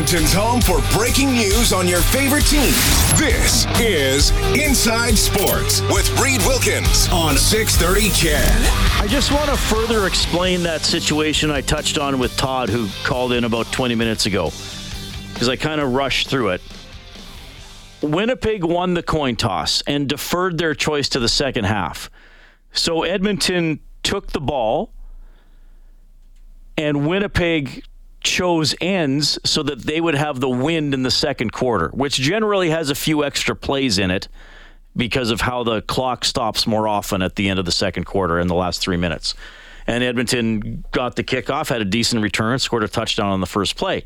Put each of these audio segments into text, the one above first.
Edmonton's home for breaking news on your favorite teams. This is Inside Sports with Reed Wilkins on 630 CHED. I just want to further explain that situation I touched on with Todd, who called in about 20 minutes ago, because I kind of rushed through it. Winnipeg won the coin toss and deferred their choice to the second half. So Edmonton took the ball, and Winnipeg chose ends so that they would have the wind in the second quarter, which generally has a few extra plays in it because of how the clock stops more often at the end of the second quarter in the last three minutes. And Edmonton got the kickoff, had a decent return, scored a touchdown on the first play.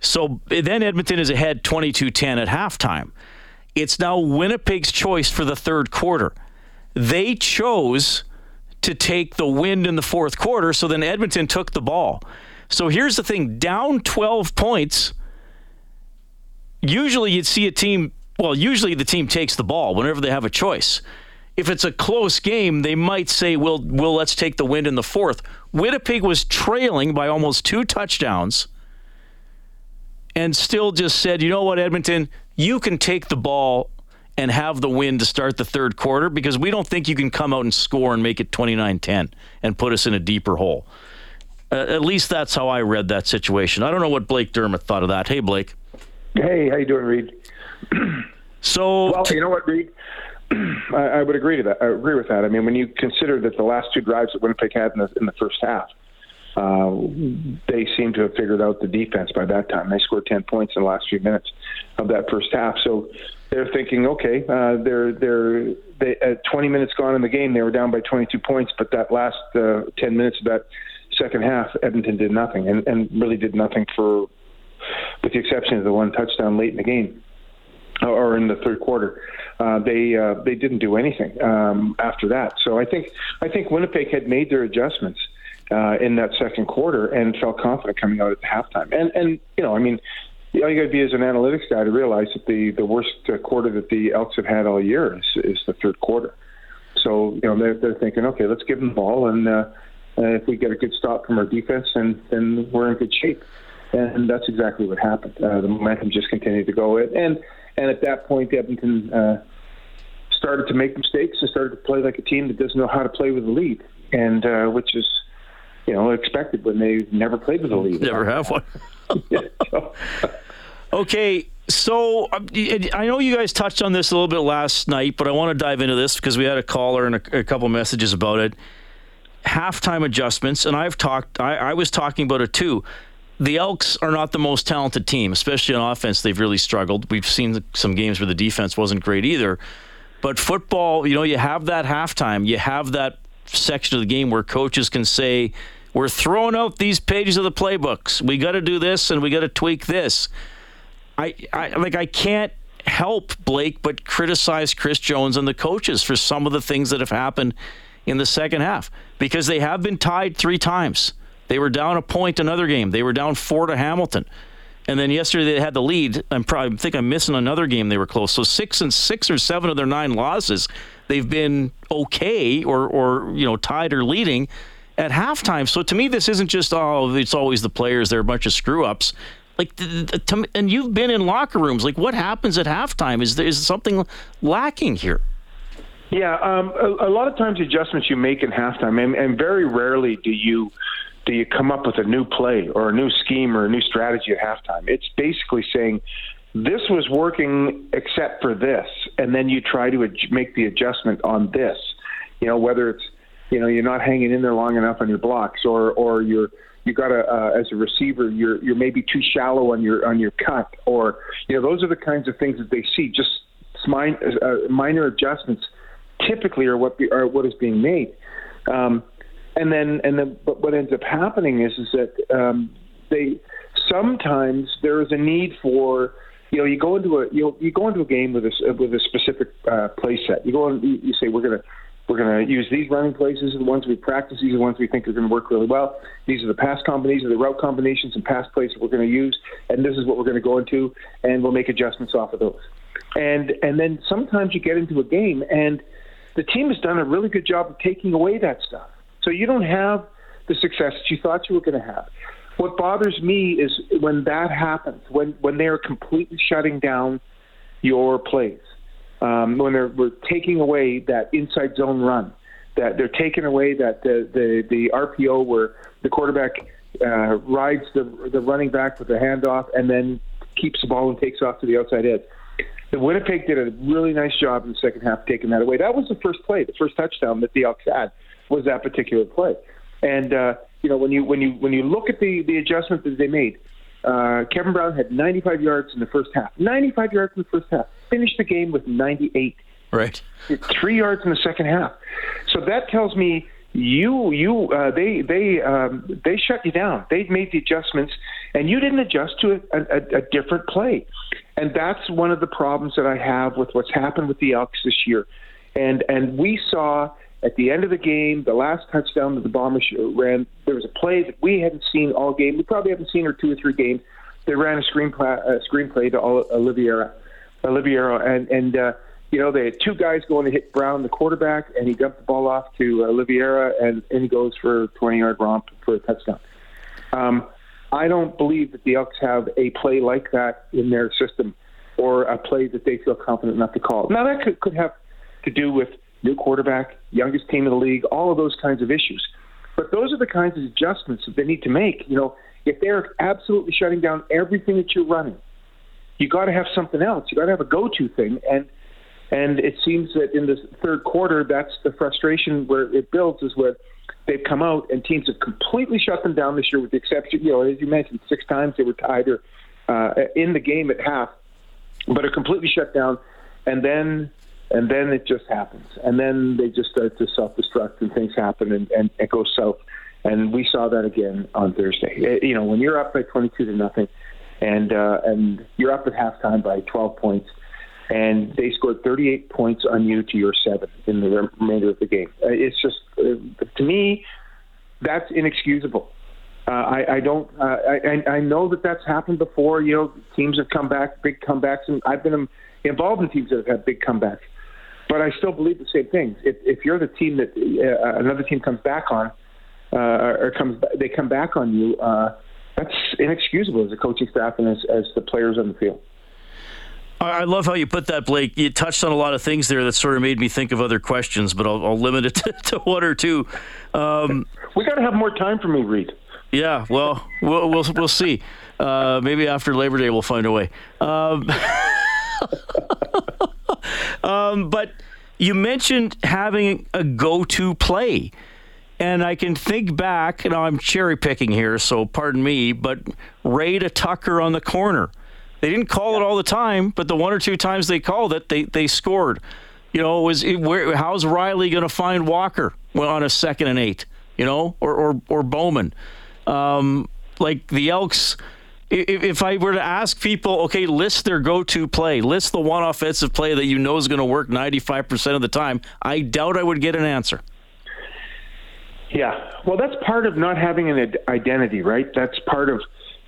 So then Edmonton is ahead 22 10 at halftime. It's now Winnipeg's choice for the third quarter. They chose to take the wind in the fourth quarter, so then Edmonton took the ball. So here's the thing down 12 points, usually you'd see a team, well, usually the team takes the ball whenever they have a choice. If it's a close game, they might say, well, well let's take the win in the fourth. Winnipeg was trailing by almost two touchdowns and still just said, you know what, Edmonton, you can take the ball and have the win to start the third quarter because we don't think you can come out and score and make it 29-10 and put us in a deeper hole. Uh, at least that's how I read that situation. I don't know what Blake Dermott thought of that. Hey, Blake. Hey, how you doing, Reed? so, well, you know what, Reed? I, I would agree to that. I agree with that. I mean, when you consider that the last two drives that Winnipeg had in the, in the first half, uh, they seem to have figured out the defense by that time. They scored 10 points in the last few minutes of that first half. So they're thinking, okay, uh, they're they're they, at 20 minutes gone in the game, they were down by 22 points, but that last uh, 10 minutes of that second half, Edmonton did nothing, and, and really did nothing for, with the exception of the one touchdown late in the game or in the third quarter. Uh, they uh, they didn't do anything um, after that. So I think I think Winnipeg had made their adjustments uh, in that second quarter and felt confident coming out at halftime. And and you know, I mean, all you got to be as an analytics guy to realize that the the worst uh, quarter that the Elks have had all year is is the third quarter. So you know they're they're thinking, okay, let's give them the ball, and uh, uh, if we get a good stop from our defense, then then we're in good shape. And that's exactly what happened. Uh, the momentum just continued to go, and and at that point, Edmonton. Uh, started to make mistakes and started to play like a team that doesn't know how to play with the lead, and uh, which is you know expected when they never played with a lead. Never have one. okay, so um, I know you guys touched on this a little bit last night, but I want to dive into this because we had a caller and a, a couple messages about it. Halftime adjustments, and I've talked. I, I was talking about it too the Elks are not the most talented team, especially on offense. They've really struggled. We've seen some games where the defense wasn't great either. But football, you know, you have that halftime, you have that section of the game where coaches can say, we're throwing out these pages of the playbooks. We got to do this and we got to tweak this. I, I like I can't help Blake but criticize Chris Jones and the coaches for some of the things that have happened in the second half because they have been tied three times. They were down a point another game. They were down four to Hamilton. And then yesterday they had the lead. I'm probably I think I'm missing another game they were close. So six and six or seven of their nine losses, they've been okay or or you know tied or leading at halftime. So to me, this isn't just oh, it's always the players. They're a bunch of screw ups. Like, and you've been in locker rooms. Like, what happens at halftime? Is there is something lacking here? Yeah, um, a, a, lot of times adjustments you make in halftime, and, and very rarely do you do you come up with a new play or a new scheme or a new strategy at halftime. It's basically saying this was working except for this, and then you try to ad- make the adjustment on this. You know, whether it's you know you're not hanging in there long enough on your blocks, or or you're you got to uh, as a receiver you're you're maybe too shallow on your on your cut, or you know those are the kinds of things that they see. Just uh, minor adjustments typically are what be, are what is being made. Um, and then and then but what ends up happening is is that um, they sometimes there is a need for you know you go into a you know, you go into a game with a with a specific uh, play set. You go and you, say we're gonna we're going to use these running places, the ones we practice. These are the ones we think are going to work really well. These are the pass combinations, the route combinations, and pass plays that we're going to use. And this is what we're going to go into, and we'll make adjustments off of those. And and then sometimes you get into a game, and the team has done a really good job of taking away that stuff. So you don't have the success that you thought you were going to have. What bothers me is when that happens, when when they are completely shutting down your plays um, when they're we're taking away that inside zone run, that they're taking away that the the, the RPO where the quarterback uh, rides the the running back with the handoff and then keeps the ball and takes off to the outside edge. The Winnipeg did a really nice job in the second half taking that away. That was the first play, the first touchdown that the Elks had was that particular play. And uh, you know when you when you when you look at the the adjustments that they made, uh, Kevin Brown had 95 yards in the first half. 95 yards in the first half. Finished the game with 98. Right. Three yards in the second half. So that tells me you you uh, they they um, they shut you down. They made the adjustments, and you didn't adjust to a, a, a different play. And that's one of the problems that I have with what's happened with the Elks this year. And and we saw at the end of the game, the last touchdown that the Bombers ran, there was a play that we hadn't seen all game. We probably haven't seen her two or three games. They ran a screenplay, a screenplay to Oliveira, Oliveira, and and uh, you know they had two guys going to hit Brown, the quarterback, and he dumped the ball off to Oliveira, and and he goes for a 20-yard romp for a touchdown. Um, I don't believe that the Elks have a play like that in their system, or a play that they feel confident enough to call. Now that could, could have to do with new quarterback, youngest team in the league, all of those kinds of issues. But those are the kinds of adjustments that they need to make. You know, if they're absolutely shutting down everything that you're running, you got to have something else. You got to have a go-to thing, and and it seems that in the third quarter, that's the frustration where it builds is where they've come out and teams have completely shut them down this year, with the exception, you know, as you mentioned, six times they were tied or uh, in the game at half, but are completely shut down, and then and then it just happens, and then they just start to self-destruct, and things happen, and, and it goes south. And we saw that again on Thursday. It, you know, when you're up by 22 to nothing, and uh, and you're up at halftime by 12 points, and they scored 38 points on you to your seven in the remainder of the game. Uh, it's just, uh, to me, that's inexcusable. Uh, I, I don't. Uh, I, I know that that's happened before. You know, teams have come back, big comebacks, and I've been involved in teams that have had big comebacks. But I still believe the same things. If, if you're the team that uh, another team comes back on, uh, or comes they come back on you, uh, that's inexcusable as a coaching staff and as, as the players on the field. I love how you put that, Blake. You touched on a lot of things there that sort of made me think of other questions, but I'll, I'll limit it to, to, one or two. Um, we got to have more time for me, Reed. Yeah, well, we'll we'll, we'll see. Uh, maybe after Labor Day, we'll find a way. Um, um, but you mentioned having a go-to play. And I can think back, you know, I'm cherry picking here, so pardon me, but Ray to Tucker on the corner. They didn't call it all the time, but the one or two times they called it, they, they scored. You know, was it, where, how's Riley going to find Walker on a second and eight? You know, or or, or Bowman. Um, like the Elks, if I were to ask people, okay, list their go-to play, list the one offensive play that you know is going to work 95% of the time, I doubt I would get an answer. Yeah, well, that's part of not having an identity, right? That's part of,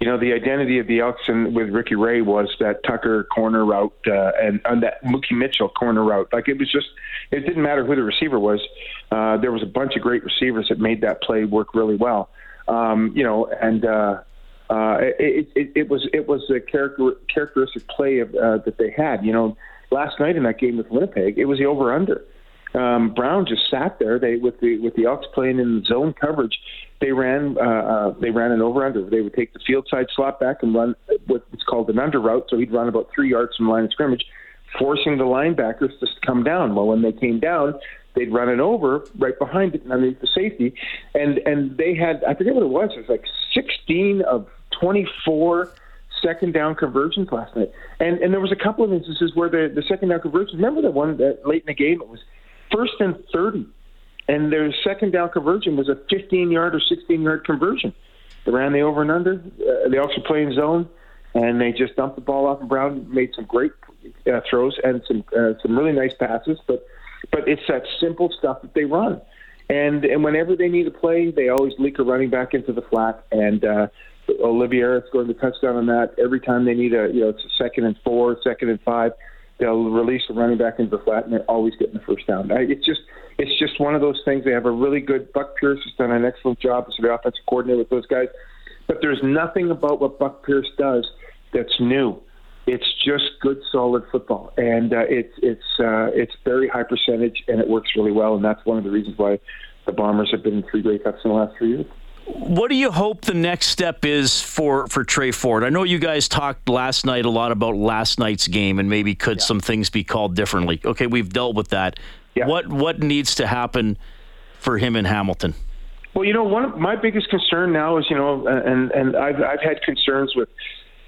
you know, the identity of the Elks and with Ricky Ray was that Tucker corner route uh, and, and that Mookie Mitchell corner route. Like it was just, it didn't matter who the receiver was. Uh, there was a bunch of great receivers that made that play work really well. Um, you know, and uh, uh, it, it, it was it was a character, characteristic play of, uh, that they had. You know, last night in that game with Winnipeg, it was the over under. Um, Brown just sat there. They with the with the Elks playing in zone coverage, they ran uh, uh, they ran an over under. They would take the field side slot back and run what's called an under route. So he'd run about three yards from the line of scrimmage, forcing the linebackers to come down. Well, when they came down, they'd run it over right behind it underneath the safety, and and they had I forget what it was. It was like 16 of 24 second down conversions last night, and and there was a couple of instances where the the second down conversions. Remember the one that late in the game it was first and 30. And their second down conversion was a 15 yard or 16 yard conversion. They ran the over and under. Uh, they also play in zone, and they just dumped the ball off. And Brown made some great uh, throws and some uh, some really nice passes. But but it's that simple stuff that they run. And and whenever they need to play, they always leak a running back into the flat. And uh, Oliveira is going to touchdown on that. Every time they need a you know it's a second and four, second and five, they'll release the running back into the flat, and they're always getting the first down. It's just it's just one of those things. They have a really good Buck Pierce has done an excellent job as the offensive coordinator with those guys. But there's nothing about what Buck Pierce does that's new. It's just good, solid football, and uh, it's it's uh, it's very high percentage, and it works really well. And that's one of the reasons why the Bombers have been in three Grey Cups in the last three years. What do you hope the next step is for, for Tre Ford? I know you guys talked last night a lot about last night's game and maybe could yeah. some things be called differently. Okay, we've dealt with that. Yeah. What what needs to happen for him in Hamilton? Well, you know, one of my biggest concern now is, you know, and and I've I've had concerns with,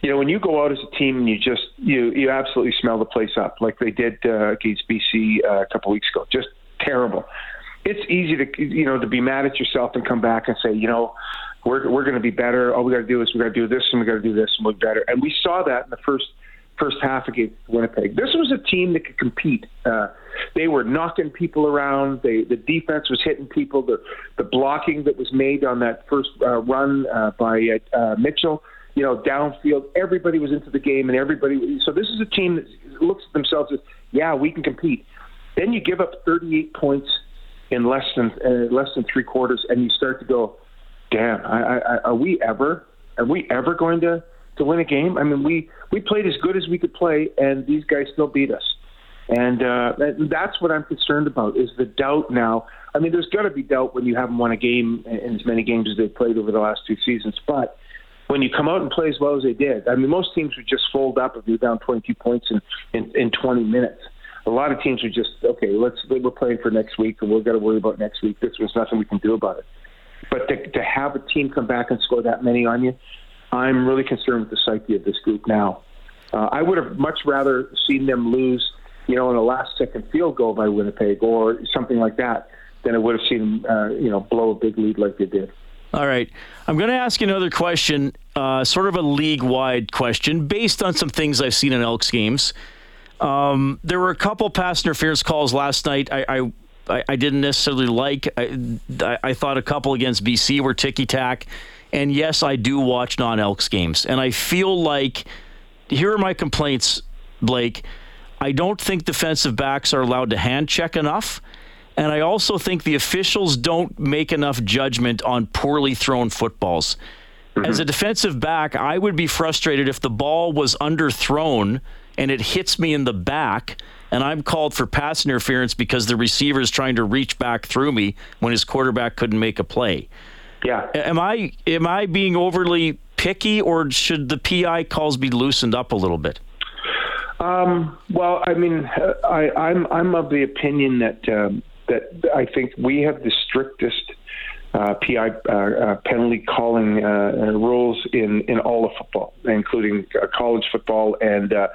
you know, when you go out as a team and you just you you absolutely smell the place up like they did uh, against BC uh, a couple weeks ago, just terrible. It's easy to you know to be mad at yourself and come back and say, you know, we're we're going to be better. All we got to do is we got to do this and we got to do this and we're better. And we saw that in the first first half against Winnipeg. This was a team that could compete. Uh, they were knocking people around. They, the defense was hitting people. The, the blocking that was made on that first uh, run uh, by uh, Mitchell, you know, downfield, everybody was into the game, and everybody. So this is a team that looks at themselves as, yeah, we can compete. Then you give up 38 points in less than uh, less than three quarters, and you start to go, damn, I, I, are we ever? Are we ever going to? to win a game. I mean, we we played as good as we could play, and these guys still beat us. And uh, that's what I'm concerned about is the doubt now. I mean, there's got to be doubt when you haven't won a game in as many games as they've played over the last two seasons. But when you come out and play as well as they did, I mean, most teams would just fold up if you're down 22 points in, in, in 20 minutes. A lot of teams are just, okay, let's we're playing for next week, and we're going to worry about next week. This was nothing we can do about it. But to, to have a team come back and score that many on you, I'm really concerned with the psyche of this group now. Uh, I would have much rather seen them lose, you know, in a last second field goal by Winnipeg or something like that than I would have seen them, uh, you know, blow a big lead like they did. All right. I'm going to ask another question, uh, sort of a league wide question, based on some things I've seen in Elks games. Um, there were a couple pass interference calls last night. I, I, I didn't necessarily like. I, I thought a couple against BC were ticky tack. And yes, I do watch non Elks games. And I feel like here are my complaints, Blake. I don't think defensive backs are allowed to hand check enough. And I also think the officials don't make enough judgment on poorly thrown footballs. Mm-hmm. As a defensive back, I would be frustrated if the ball was underthrown and it hits me in the back and I'm called for pass interference because the receiver is trying to reach back through me when his quarterback couldn't make a play. Yeah. Am I am I being overly picky, or should the PI calls be loosened up a little bit? Um, well, I mean, I, I'm I'm of the opinion that um, that I think we have the strictest uh, PI uh, uh, penalty calling uh, rules in, in all of football, including uh, college football and uh,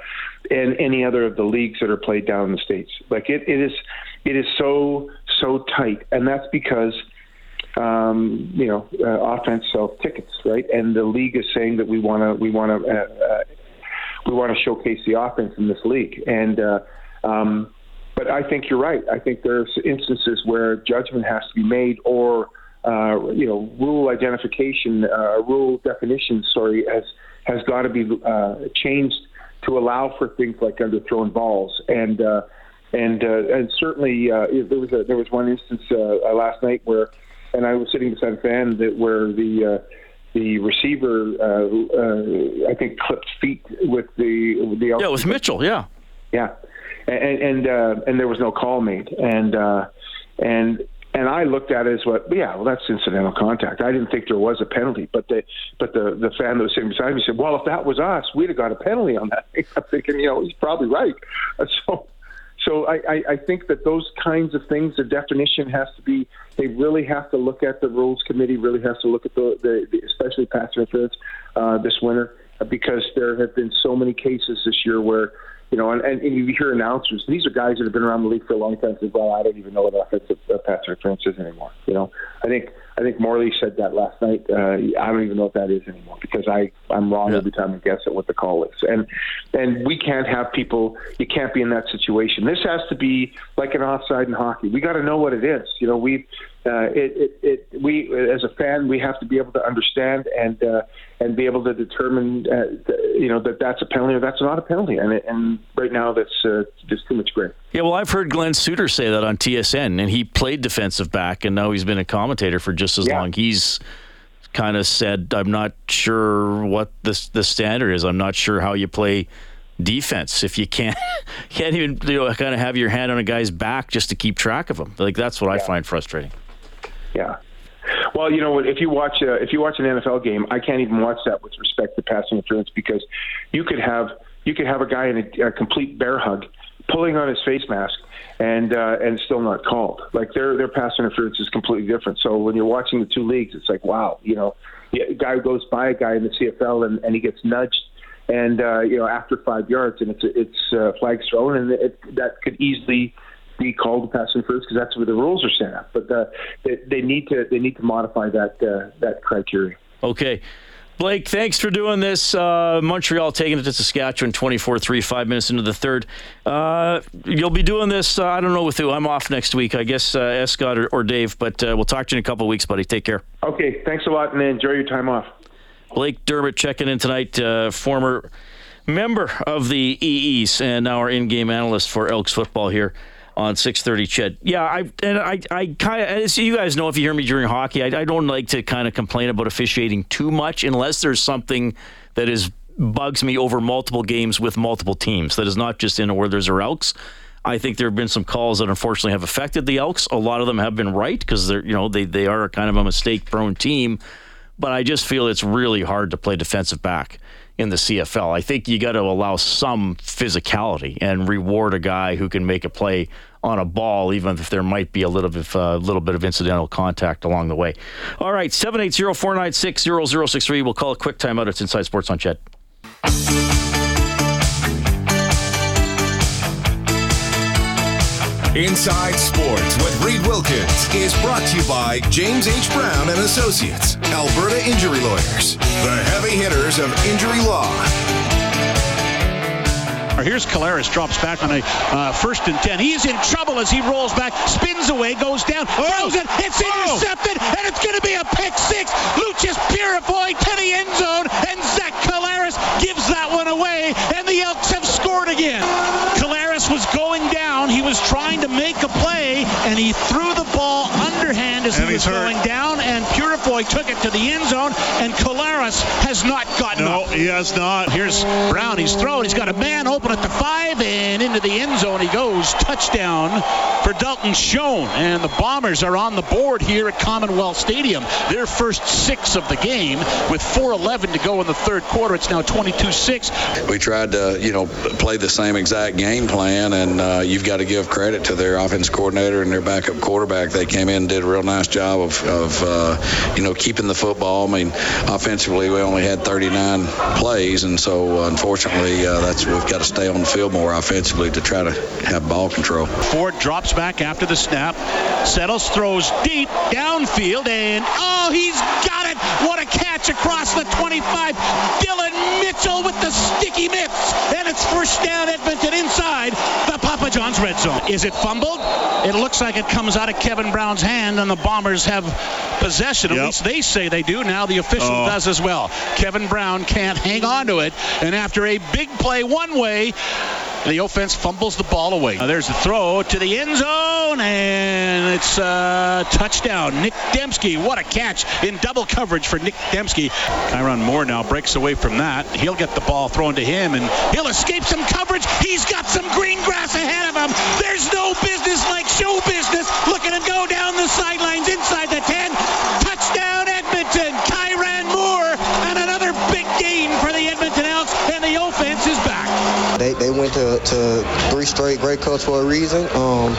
and any other of the leagues that are played down in the states. Like it, it is it is so so tight, and that's because um, you know, uh, offense sells tickets, right? And the league is saying that we want to we want to uh, uh, we want to showcase the offense in this league. And uh, um, but I think you're right. I think there's instances where judgment has to be made, or uh, you know, rule identification, uh, rule definition, sorry, has has got to be uh, changed to allow for things like underthrown balls. And. Uh, and uh, and certainly uh, there was a, there was one instance uh, last night where and I was sitting beside a fan that where the uh, the receiver uh, uh, I think clipped feet with the the yeah was Mitchell yeah. Yeah. And and uh, and there was no call made. And uh, and and I looked at it as what yeah well that's incidental contact I didn't think there was a penalty but the but the the fan that was sitting beside me said well if that was us we'd have got a penalty on that I'm thinking you know he's probably right so so I, I, I think that those kinds of things, the definition has to be. They really have to look at the rules committee. Really has to look at the, the, the especially pass interference uh, this winter because there have been so many cases this year where You know, and, and, and you hear announcers. These are guys that have been around the league for a long time. Says, "Well, I don't even know what offensive uh, pass interference is anymore." You know, I think I think Morley said that last night. Uh, I don't even know what that is anymore because I I'm wrong yeah. every time I guess at what the call is. And and we can't have people. You can't be in that situation. This has to be like an offside in hockey. We got to know what it is. You know, we uh, it, it, it, we as a fan we have to be able to understand and uh, and be able to determine uh, you know that that's a penalty or that's not a penalty and and right now that's uh, just too much gray. Yeah, well, I've heard Glenn Suitor say that on TSN, and he played defensive back, and now he's been a commentator for just as yeah. long. He's kind of said, "I'm not sure what the the standard is. I'm not sure how you play." defense if you can't can't even you know kind of have your hand on a guy's back just to keep track of him like that's what yeah. i find frustrating yeah. Well, you know, if you watch uh, if you watch an NFL game, I can't even watch that with respect to passing interference because you could have you could have a guy in a, a complete bear hug pulling on his face mask and uh, and still not called. Like their their pass interference is completely different. So when you're watching the two leagues, it's like wow, you know, a guy goes by a guy in the CFL and, and he gets nudged, and uh, you know after five yards and it's it's uh, flags thrown and it, that could easily be called pass interference because that's where the rules are set up. But uh, they, they, need to they need to modify that uh, that criteria. Okay. Blake, thanks for doing this. Uh, Montreal taking it to Saskatchewan 24 3, five minutes into the third. Uh, you'll be doing this, uh, I don't know with who. I'm off next week. I guess uh, Escott or, or, Dave, but uh, we'll talk to you in a couple of weeks, buddy. Take care. Okay, thanks a lot, and enjoy your time off. Blake Dermott checking in tonight, uh, former member of the Esks and now our in game analyst for Elks football here on 6:30 CHED. Yeah, I and I I kind of you guys know if you hear me during hockey, I, I don't like to kind of complain about officiating too much unless there's something that is bugs me over multiple games with multiple teams. That is not just in Oilers or Elks. I think there have been some calls that unfortunately have affected the Elks. A lot of them have been right because they're you know they they are kind of a mistake prone team, but I just feel it's really hard to play defensive back in the CFL. I think you got to allow some physicality and reward a guy who can make a play on a ball, even if there might be a little bit, uh, little bit of incidental contact along the way. All right, 780 496 0063. We'll call a quick timeout. It's Inside Sports on CHED. Inside Sports with Reed Wilkins is brought to you by James H. Brown and Associates, Alberta Injury Lawyers, the heavy hitters of injury law. Here's Collaros, drops back on a uh, first and 10. He's in trouble as he rolls back, spins away, goes down, throws it. It's oh. intercepted, oh. and it's going to be a pick six. Loucheiz Purifoy to the end zone, and Zach Collaros gives that one away, and the Elks have scored again. Collaros was going down. He was trying to make a play, and he threw underhand as and he hurt. going down, and Purifoy took it to the end zone, and Collaros has not gotten no, up. he has not. Here's Brown. He's thrown. He's got a man open at the five and into the end zone he goes. Touchdown for Dalton Schoen. And the Bombers are on the board here at Commonwealth Stadium. Their first six of the game with 4.11 to go in the third quarter. It's now 22-6. We tried to, you know, play the same exact game plan, and uh, you've got to give credit to their offense coordinator and their backup quarterback. They came in and did a real nice job of, of uh, you know, keeping the football. I mean, offensively, we only had 39 plays, and so unfortunately, uh, that's we've got to stay on the field more offensively to try to have ball control. Ford drops back after the snap, settles, throws deep downfield, and oh, he's got it! What a catch across the 25. Dillon Mitchell with the sticky mitts, and it's first down Edmonton inside the Papa John's red zone. Is it fumbled? It looks like it comes out of Kevin Brown's hand, and the Bombers have possession. At yep. least they say they do. Now the official oh. does as well. Kevin Brown can't hang on to it, and after a big play one way, the offense fumbles the ball away. Now there's the throw to the end zone, and it's a touchdown. Nick Demski, what a catch in double coverage for Nick Demski. Kyran Moore now breaks away from that. He'll get the ball thrown to him, and he'll escape some coverage. He's got some green grass ahead of him. There's no business like show business. Look at him go down the sidelines inside the 10. Touchdown Edmonton. Kyran Moore, and another big gain for the Edmonton Elks, and the offense is back. They, they went to, to three straight Grey Cups for a reason. Um,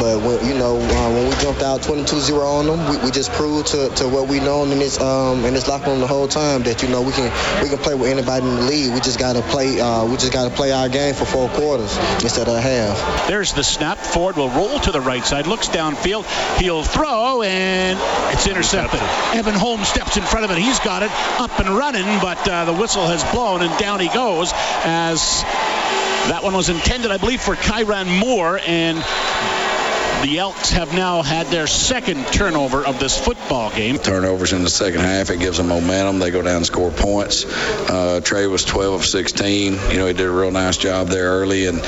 but when, you know uh, when we jumped out 22-0 on them. We, we just proved to, to what we known in this um, in this locker room the whole time that you know we can we can play with anybody in the league. We just got to play uh, we just got to play our game for four quarters instead of a half. There's the snap. Ford will roll to the right side, looks downfield. He'll throw and it's intercepted. Evan Holmes steps in front of it. He's got it up and running, but uh, the whistle has blown and down he goes as that one was intended, I believe, for Kyran Moore and the Elks have now had their second turnover of this football game. Turnovers in the second half, it gives them momentum. They go down and score points. Uh, Tre was 12 of 16. You know, he did a real nice job there early, and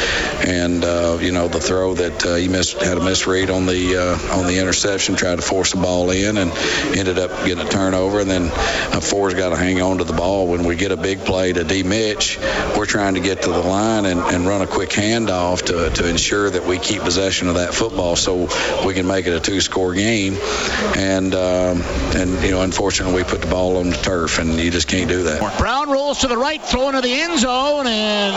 and uh, you know the throw that uh, he missed had a misread on the uh, on the interception, tried to force the ball in, and ended up getting a turnover. And then uh, Ford's got to hang on to the ball. When we get a big play to D. Mitch, we're trying to get to the line and, and run a quick handoff to to ensure that we keep possession of that football so we can make it a two-score game. And um, and you know, unfortunately, we put the ball on the turf, and you just can't do that. Brown rolls to the right, throwing to the end zone, and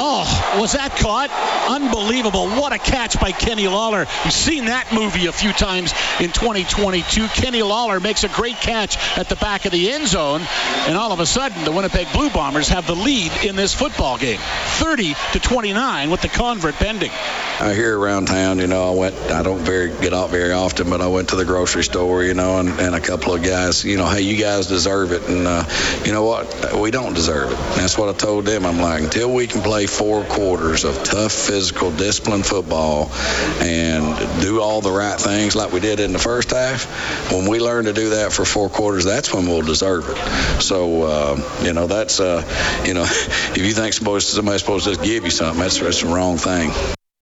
oh, was that caught? Unbelievable! What a catch by Kenny Lawler. You've seen that movie a few times in 2022. Kenny Lawler makes a great catch at the back of the end zone, and all of a sudden, the Winnipeg Blue Bombers have the lead in this football game, 30 to 29, with the convert pending. I hear around town, you know, I went. I don't very get out very often, but I went to the grocery store, you know, and, and a couple of guys, you know, hey, you guys deserve it, and uh, you know what, we don't deserve it. That's what I told them. I'm like, until we can play four quarters of tough, physical, disciplined football, and do all the right things like we did in the first half, when we learn to do that for four quarters, that's when we'll deserve it. So, uh, you know, that's, uh, you know, if you think somebody's, supposed to just give you something, that's, that's the wrong thing.